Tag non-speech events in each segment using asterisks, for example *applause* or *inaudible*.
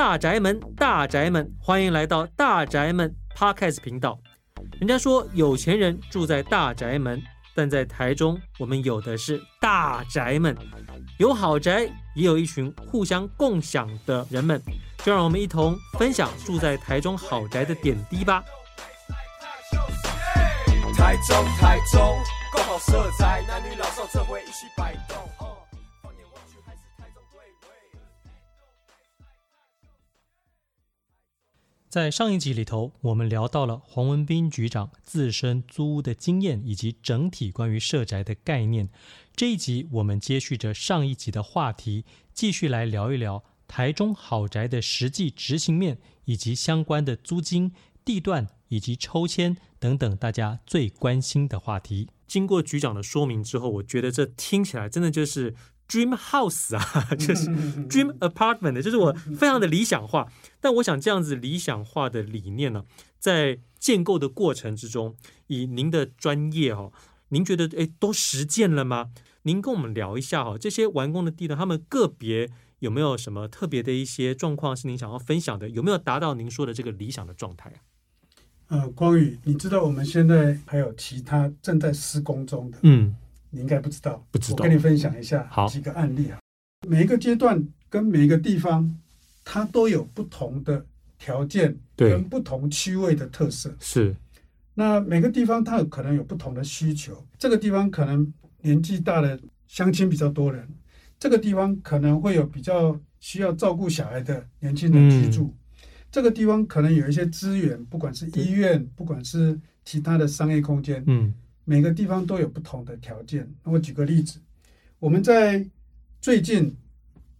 大宅门，大宅门，欢迎来到大宅门 Podcast 频道。人家说有钱人住在大宅门，但在台中，我们有的是大宅门，有豪宅，也有一群互相共享的人们。就让我们一同分享住在台中豪宅的点滴吧。台中，台中，够好色彩，男女老少这回一起摆动。在上一集里头，我们聊到了黄文斌局长自身租屋的经验以及整体关于社宅的概念。这一集我们接续着上一集的话题，继续来聊一聊台中豪宅的实际执行面以及相关的租金、地段以及抽签等等大家最关心的话题。经过局长的说明之后，我觉得这听起来真的就是。Dream House 啊，*laughs* 就是 Dream Apartment，就是我非常的理想化。但我想这样子理想化的理念呢，在建构的过程之中，以您的专业哈，您觉得诶都实践了吗？您跟我们聊一下哈，这些完工的地段，他们个别有没有什么特别的一些状况是您想要分享的？有没有达到您说的这个理想的状态啊？呃，光宇，你知道我们现在还有其他正在施工中的，嗯。你应该不知道，不知道。我跟你分享一下几个案例啊。每一个阶段跟每一个地方，它都有不同的条件，跟不同区位的特色。是。那每个地方它有可能有不同的需求。这个地方可能年纪大的相亲比较多人，这个地方可能会有比较需要照顾小孩的年轻人居住。嗯。这个地方可能有一些资源，不管是医院，不管是其他的商业空间。嗯。每个地方都有不同的条件。那我举个例子，我们在最近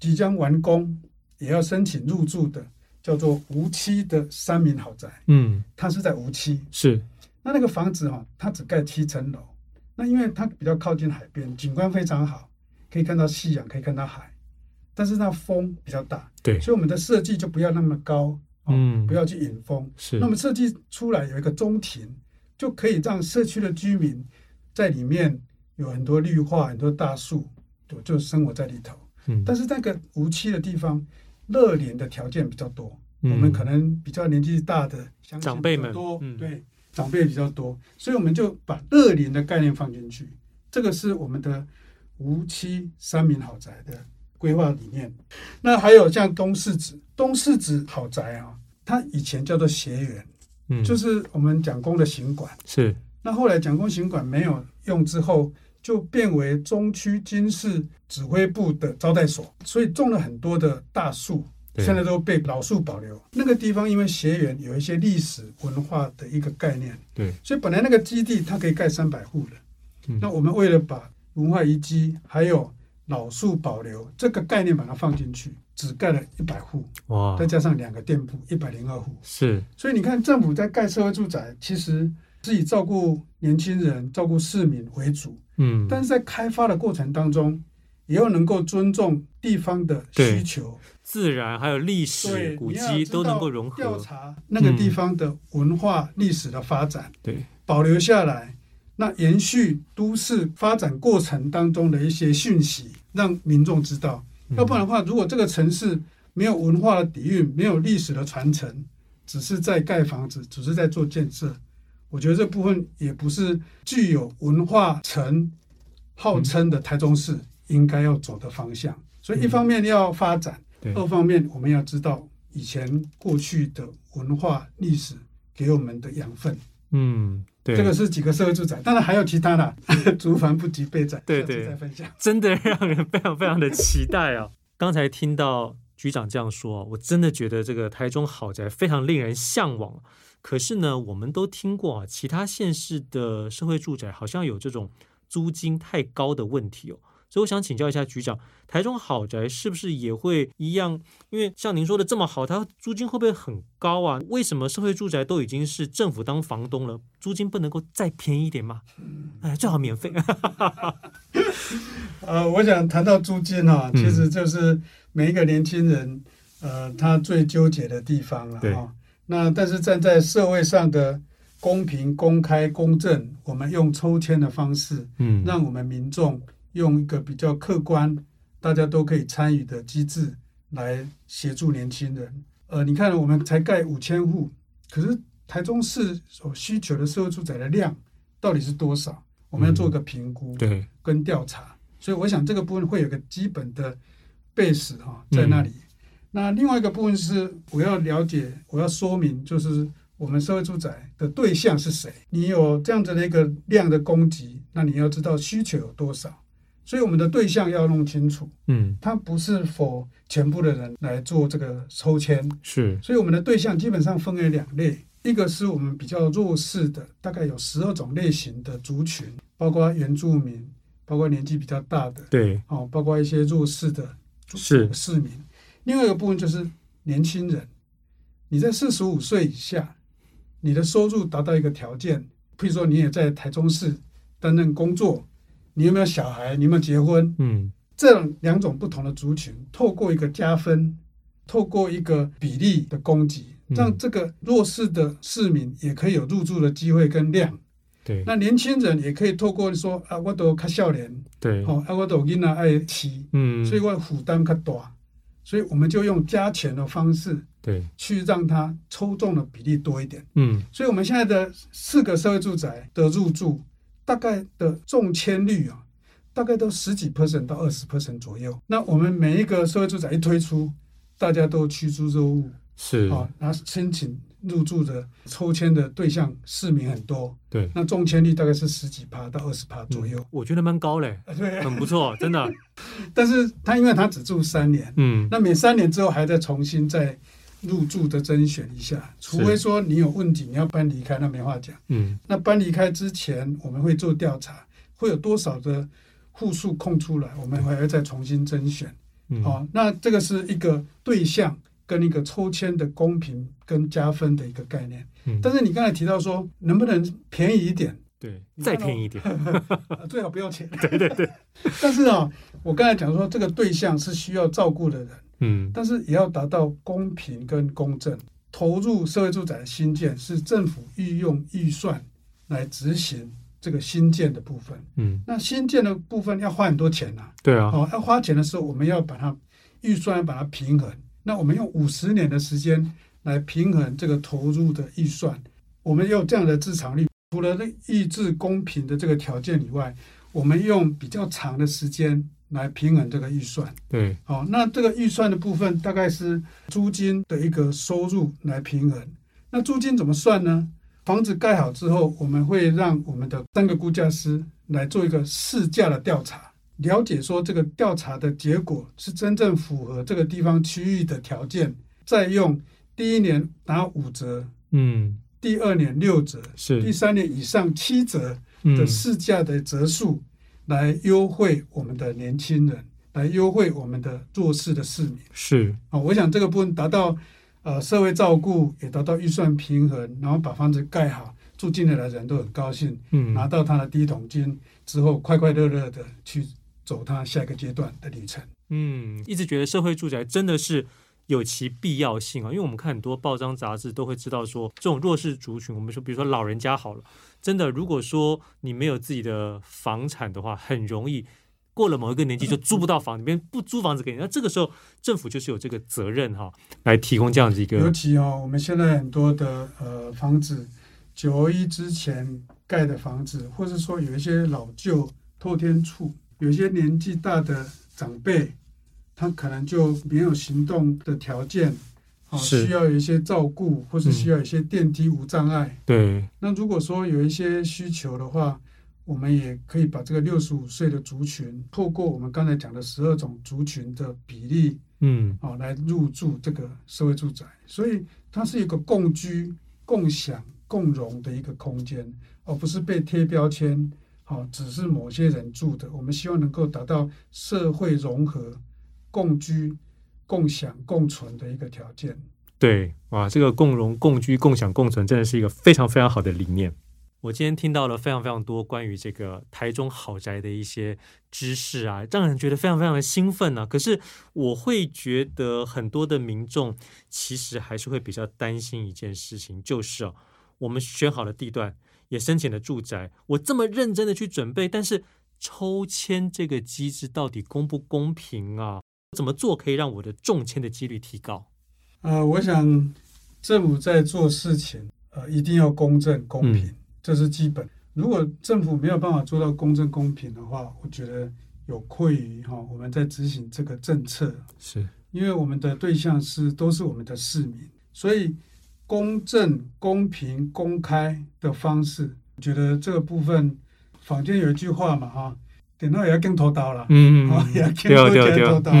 即将完工，也要申请入住的，叫做无期的三民豪宅。嗯，它是在无期。是。那那个房子哈，它只盖七层楼。那因为它比较靠近海边，景观非常好，可以看到夕阳，可以看到海。但是那风比较大。对。所以我们的设计就不要那么高。嗯。不要去引风。是。那么设计出来有一个中庭。就可以让社区的居民在里面有很多绿化、很多大树，就就生活在里头。嗯，但是那个无期的地方，乐龄的条件比较多，嗯，我们可能比较年纪大的长辈们多，嗯，对，长辈比较多，所以我们就把乐龄的概念放进去。这个是我们的无期三民豪宅的规划理念。那还有像东市子，东市子豪宅啊，它以前叫做斜园。嗯，就是我们蒋公的行馆是，那后来蒋公行馆没有用之后，就变为中区军事指挥部的招待所，所以种了很多的大树，现在都被老树保留。那个地方因为学园有一些历史文化的一个概念，对，所以本来那个基地它可以盖三百户的，嗯，那我们为了把文化遗迹还有老树保留这个概念把它放进去。只盖了一百户，哇！再加上两个店铺，一百零二户。是，所以你看，政府在盖社会住宅，其实是以照顾年轻人、照顾市民为主。嗯，但是在开发的过程当中，也要能够尊重地方的需求，自然还有历史古迹都能够融合。调查那个地方的文化历史的发展，对，保留下来，那延续都市发展过程当中的一些讯息，让民众知道。要不然的话，如果这个城市没有文化的底蕴，没有历史的传承，只是在盖房子，只是在做建设，我觉得这部分也不是具有文化城号称的台中市应该要走的方向。所以，一方面要发展，二方面我们要知道以前过去的文化历史给我们的养分。嗯。对，这个是几个社会住宅，当然还有其他的，*laughs* *laughs* 租房不及备载，对对，再分享，真的让人非常非常的期待啊！*laughs* 刚才听到局长这样说，我真的觉得这个台中豪宅非常令人向往。可是呢，我们都听过啊，其他县市的社会住宅好像有这种租金太高的问题哦。所以我想请教一下局长，台中豪宅是不是也会一样？因为像您说的这么好，它租金会不会很高啊？为什么社会住宅都已经是政府当房东了，租金不能够再便宜一点吗？哎，最好免费。*laughs* 呃，我想谈到租金哈，其实就是每一个年轻人呃他最纠结的地方了哈。那但是站在社会上的公平、公开、公正，我们用抽签的方式，嗯，让我们民众。用一个比较客观、大家都可以参与的机制来协助年轻人。呃，你看我们才盖五千户，可是台中市所需求的社会住宅的量到底是多少？我们要做个评估，对，跟调查。嗯、所以我想这个部分会有个基本的 base 哈，在那里。嗯、那另外一个部分是我要了解，我要说明，就是我们社会住宅的对象是谁？你有这样子的一个量的供给，那你要知道需求有多少。所以我们的对象要弄清楚，嗯，它不是 for 全部的人来做这个抽签，是。所以我们的对象基本上分为两类，一个是我们比较弱势的，大概有十二种类型的族群，包括原住民，包括年纪比较大的，对，哦，包括一些弱势的是市民。另外一个部分就是年轻人，你在四十五岁以下，你的收入达到一个条件，譬如说你也在台中市担任工作。你有没有小孩？你有没有结婚？嗯，这两种不同的族群，透过一个加分，透过一个比例的供给，让这个弱势的市民也可以有入住的机会跟量。对，那年轻人也可以透过说啊，我都较少年，对，哦，啊，我都囡仔爱妻，嗯，所以我负担较大，所以我们就用加钱的方式，对，去让他抽中的比例多一点。嗯，所以我们现在的四个社会住宅的入住。大概的中签率啊，大概都十几 percent 到二十 percent 左右。那我们每一个社会住宅一推出，大家都趋之若鹜，是。啊，然后申请入住的抽签的对象市民很多，对，那中签率大概是十几趴到二十趴左右，嗯，我觉得蛮高嘞，对，很不错，真的。*laughs* 但是他因为他只住三年，嗯，那每三年之后还在重新再。入住的甄选一下，除非说你有问题，你要搬离开，那没话讲。嗯，那搬离开之前，我们会做调查，会有多少的户数空出来，我们还会再重新甄选。嗯，好、哦，那这个是一个对象跟一个抽签的公平跟加分的一个概念。嗯，但是你刚才提到说，能不能便宜一点？对，再便宜一点，*laughs* 最好不要钱。对 *laughs* 对对。*laughs* 但是啊，我刚才讲说，这个对象是需要照顾的人。嗯，但是也要达到公平跟公正。投入社会住宅的新建是政府运用预算来执行这个新建的部分。嗯，那新建的部分要花很多钱呐。对啊，哦，要花钱的时候，我们要把它预算要把它平衡。那我们用五十年的时间来平衡这个投入的预算。我们用这样的自偿率，除了抑制公平的这个条件以外，我们用比较长的时间。来平衡这个预算，对，好，那这个预算的部分大概是租金的一个收入来平衡。那租金怎么算呢？房子盖好之后，我们会让我们的三个估价师来做一个市价的调查，了解说这个调查的结果是真正符合这个地方区域的条件，再用第一年打五折，嗯，第二年六折，是第三年以上七折的市价的折数。来优惠我们的年轻人，来优惠我们的做事的市民。是啊，我想这个部分达到呃社会照顾，也达到预算平衡，然后把房子盖好，住进来的人都很高兴，嗯，拿到他的第一桶金之后，快快乐乐的去走他下一个阶段的旅程。嗯，一直觉得社会住宅真的是有其必要性啊，因为我们看很多报章杂志都会知道说，这种弱势族群，我们说比如说老人家好了。真的，如果说你没有自己的房产的话，很容易过了某一个年纪就租不到房，别人不租房子给你。那这个时候，政府就是有这个责任哈，来提供这样子一个。尤其哦，我们现在很多的呃房子，九一之前盖的房子，或者说有一些老旧透天厝，有些年纪大的长辈，他可能就没有行动的条件。需要有一些照顾，或是需要一些电梯无障碍。嗯、对。那如果说有一些需求的话，我们也可以把这个六十五岁的族群，透过我们刚才讲的十二种族群的比例，嗯，好，来入住这个社会住宅。所以它是一个共居、共享、共荣的一个空间，而不是被贴标签。好，只是某些人住的。我们希望能够达到社会融合、共居。共享共存的一个条件，对，哇，这个共荣共居共享共存真的是一个非常非常好的理念。我今天听到了非常非常多关于这个台中豪宅的一些知识啊，让人觉得非常非常的兴奋呢、啊。可是我会觉得很多的民众其实还是会比较担心一件事情，就是哦，我们选好了地段，也申请了住宅，我这么认真的去准备，但是抽签这个机制到底公不公平啊？怎么做可以让我的中签的几率提高？呃，我想政府在做事情，呃，一定要公正公平，嗯、这是基本。如果政府没有办法做到公正公平的话，我觉得有愧于哈我们在执行这个政策，是因为我们的对象是都是我们的市民，所以公正、公平、公开的方式，我觉得这个部分，坊间有一句话嘛哈，电脑也要跟头刀了，嗯嗯，也要跟头刀，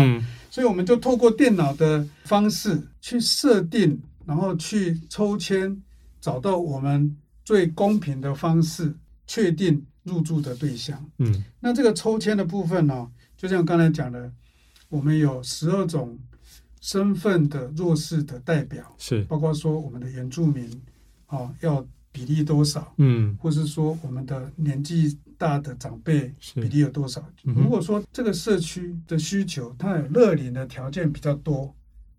所以我们就透过电脑的方式去设定，然后去抽签，找到我们最公平的方式。确定入住的对象，嗯，那这个抽签的部分呢、哦，就像刚才讲的，我们有十二种身份的弱势的代表，是。包括说我们的原住民，哦，要比例多少，嗯，或是说我们的年纪大的长辈比例有多少？嗯、如果说这个社区的需求，它有乐龄的条件比较多，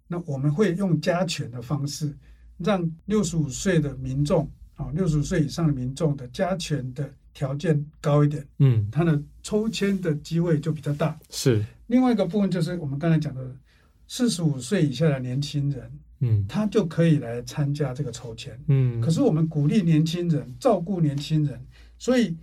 那我们会用加权的方式，让六十五岁的民众。啊，六十五岁以上的民众的加权的条件高一点，嗯，他的抽签的机会就比较大。是另外一个部分，就是我们刚才讲的四十五岁以下的年轻人，嗯，他就可以来参加这个抽签，嗯。可是我们鼓励年轻人，照顾年轻人，所以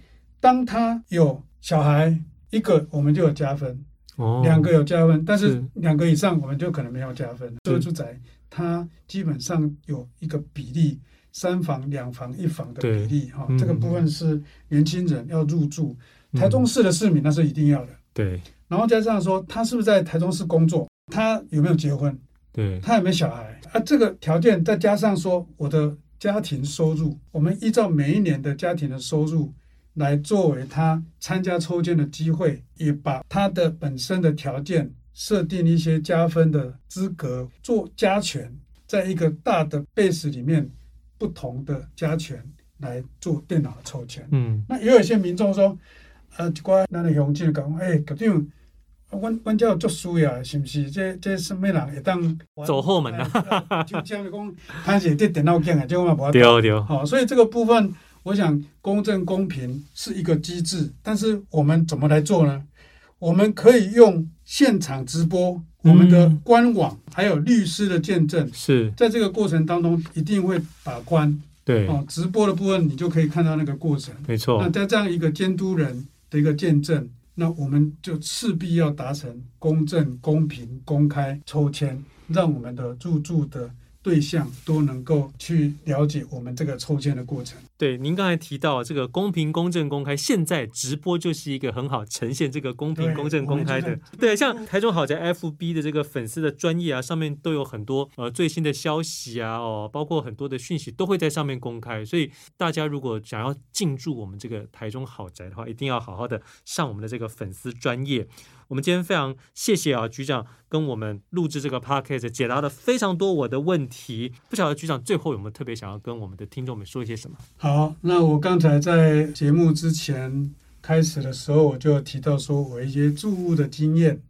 当他有小孩一个，我们就有加分，哦，两个有加分，但是两个以上我们就可能没有加分。社会住宅它基本上有一个比例。三房、两房、一房的比例，哈，这个部分是年轻人要入住台中市的市民，那是一定要的。对，然后加上说，他是不是在台中市工作？他有没有结婚？对，他有没有小孩？啊，这个条件再加上说，我的家庭收入，我们依照每一年的家庭的收入来作为他参加抽签的机会，也把他的本身的条件设定一些加分的资格做加权，在一个大的 base 里面。不同的加权来做电脑的抽签，嗯，那也有一些民众说，呃，一寡咱的乡亲讲，哎，局长，阮阮家有作书呀，是不是？这这什么人会当走后门啊？就这样讲，他写这电脑镜啊，就嘛不对对。好，所以这个部分，我想公正公平是一个机制，但是我们怎么来做呢？我们可以用现场直播。我们的官网还有律师的见证，是在这个过程当中一定会把关。对哦，直播的部分你就可以看到那个过程。没错。那在这样一个监督人的一个见证，那我们就势必要达成公正、公平、公开抽签，让我们的入住的。对象都能够去了解我们这个抽签的过程。对，您刚才提到这个公平、公正、公开，现在直播就是一个很好呈现这个公平、公正、公开的。对，像台中豪宅 FB 的这个粉丝的专业啊，上面都有很多呃最新的消息啊，哦，包括很多的讯息都会在上面公开。所以大家如果想要进驻我们这个台中豪宅的话，一定要好好的上我们的这个粉丝专业。我们今天非常谢谢啊，局长跟我们录制这个 podcast，解答了非常多我的问题。不晓得局长最后有没有特别想要跟我们的听众们说一些什么？好，那我刚才在节目之前开始的时候，我就提到说我一些住屋的经验。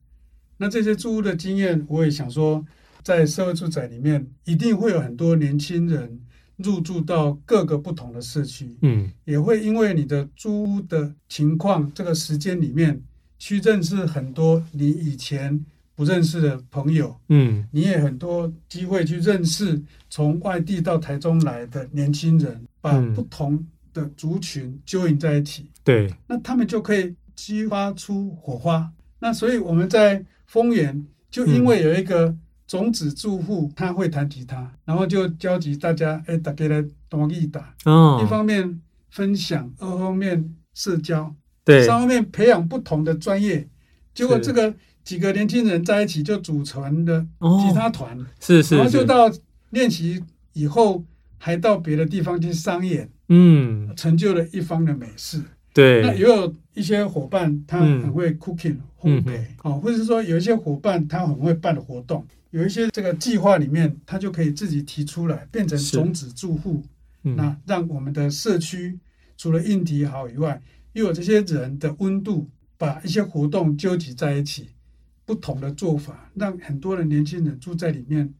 那这些住屋的经验，我也想说，在社会住宅里面，一定会有很多年轻人入住到各个不同的社区，嗯，也会因为你的租屋的情况，这个时间里面。去认识很多你以前不认识的朋友，嗯，你也很多机会去认识从外地到台中来的年轻人，把不同的族群揪引在一起，对，那他们就可以激发出火花。那所以我们在丰原就因为有一个种子住户，他会弹吉他，然后就召集大家，哎，大家来同一打，哦，一方面分享，二方面社交。对，三方面培养不同的专业，结果这个几个年轻人在一起就组成的吉他团，是是，然后就到练习以后，还到别的地方去商演，嗯，成就了一方的美事。对，那也有一些伙伴他很会 cooking 烘焙，哦，或者是说有一些伙伴他很会办活动，有一些这个计划里面他就可以自己提出来，变成种子住户，那让我们的社区除了硬体好以外。又有这些人的温度，把一些活动纠集在一起，不同的做法，让很多的年轻人住在里面，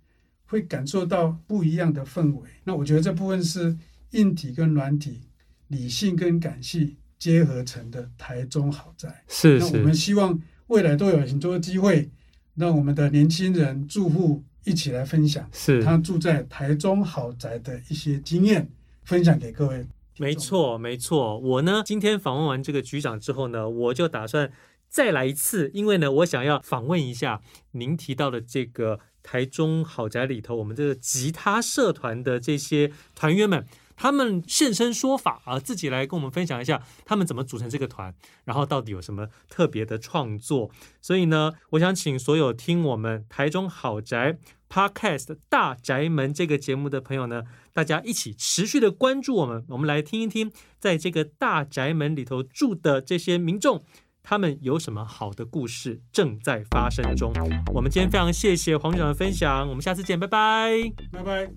会感受到不一样的氛围。那我觉得这部分是硬体跟软体、理性跟感性结合成的台中豪宅。是是。那我们希望未来都有很多机会，让我们的年轻人住户一起来分享，是他住在台中豪宅的一些经验，分享给各位。没错，没错。我呢，今天访问完这个局长之后呢，我就打算再来一次，因为呢，我想要访问一下您提到的这个台中豪宅里头，我们这个吉他社团的这些团员们。他们现身说法啊，自己来跟我们分享一下他们怎么组成这个团，然后到底有什么特别的创作。所以呢，我想请所有听我们台中豪宅 Podcast 大宅门这个节目的朋友呢，大家一起持续的关注我们，我们来听一听，在这个大宅门里头住的这些民众，他们有什么好的故事正在发生中。我们今天非常谢谢黄局长的分享我们下次见拜拜。拜拜。